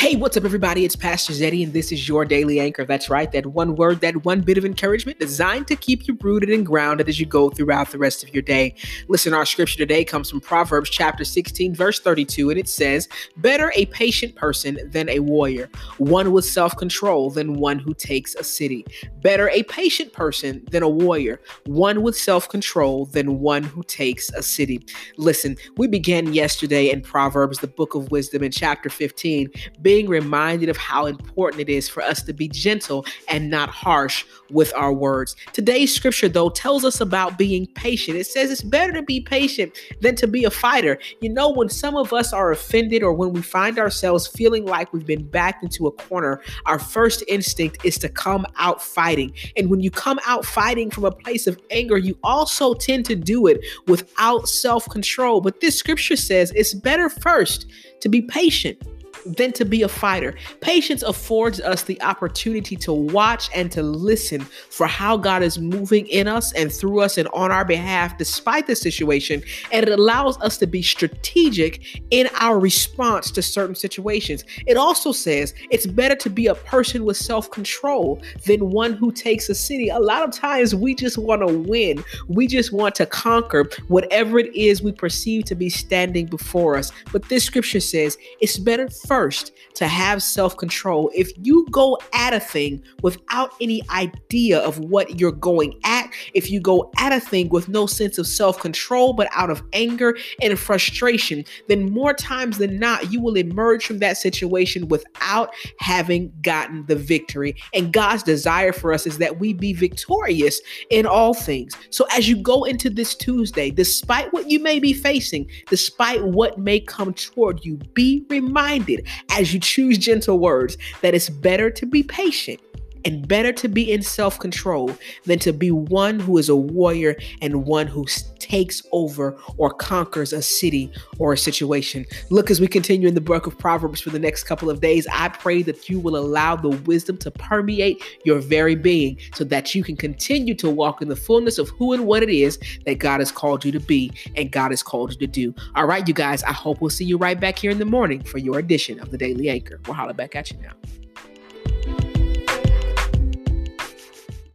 Hey, what's up, everybody? It's Pastor Zetty, and this is your daily anchor. That's right, that one word, that one bit of encouragement designed to keep you rooted and grounded as you go throughout the rest of your day. Listen, our scripture today comes from Proverbs chapter 16, verse 32, and it says, Better a patient person than a warrior, one with self control than one who takes a city. Better a patient person than a warrior, one with self control than one who takes a city. Listen, we began yesterday in Proverbs, the book of wisdom, in chapter 15 being reminded of how important it is for us to be gentle and not harsh with our words. Today's scripture, though, tells us about being patient. It says it's better to be patient than to be a fighter. You know, when some of us are offended or when we find ourselves feeling like we've been backed into a corner, our first instinct is to come out fighting. And when you come out fighting from a place of anger, you also tend to do it without self control. But this scripture says it's better first to be patient than to be a fighter. Patience affords us the opportunity to watch and to listen for how God is moving in us and through us and on our behalf despite the situation. And it allows us to be strategic in our response to certain situations. It also says it's better to be a person with self control than one who takes a city. A lot of times we just want to win, we just want to conquer whatever it is we perceive to be standing before us. But this scripture says it's better first to have self control. If you go at a thing without any idea of what you're going at, if you go at a thing with no sense of self control, but out of anger and frustration, then more times than not, you will emerge from that situation without having gotten the victory. And God's desire for us is that we be victorious in all things. So as you go into this Tuesday, despite what you may be facing, despite what may come toward you, be reminded as you choose gentle words that it's better to be patient and better to be in self control than to be one who is a warrior and one who takes over or conquers a city or a situation. Look, as we continue in the book of Proverbs for the next couple of days, I pray that you will allow the wisdom to permeate your very being so that you can continue to walk in the fullness of who and what it is that God has called you to be and God has called you to do. All right, you guys, I hope we'll see you right back here in the morning for your edition of the Daily Anchor. We'll holler back at you now.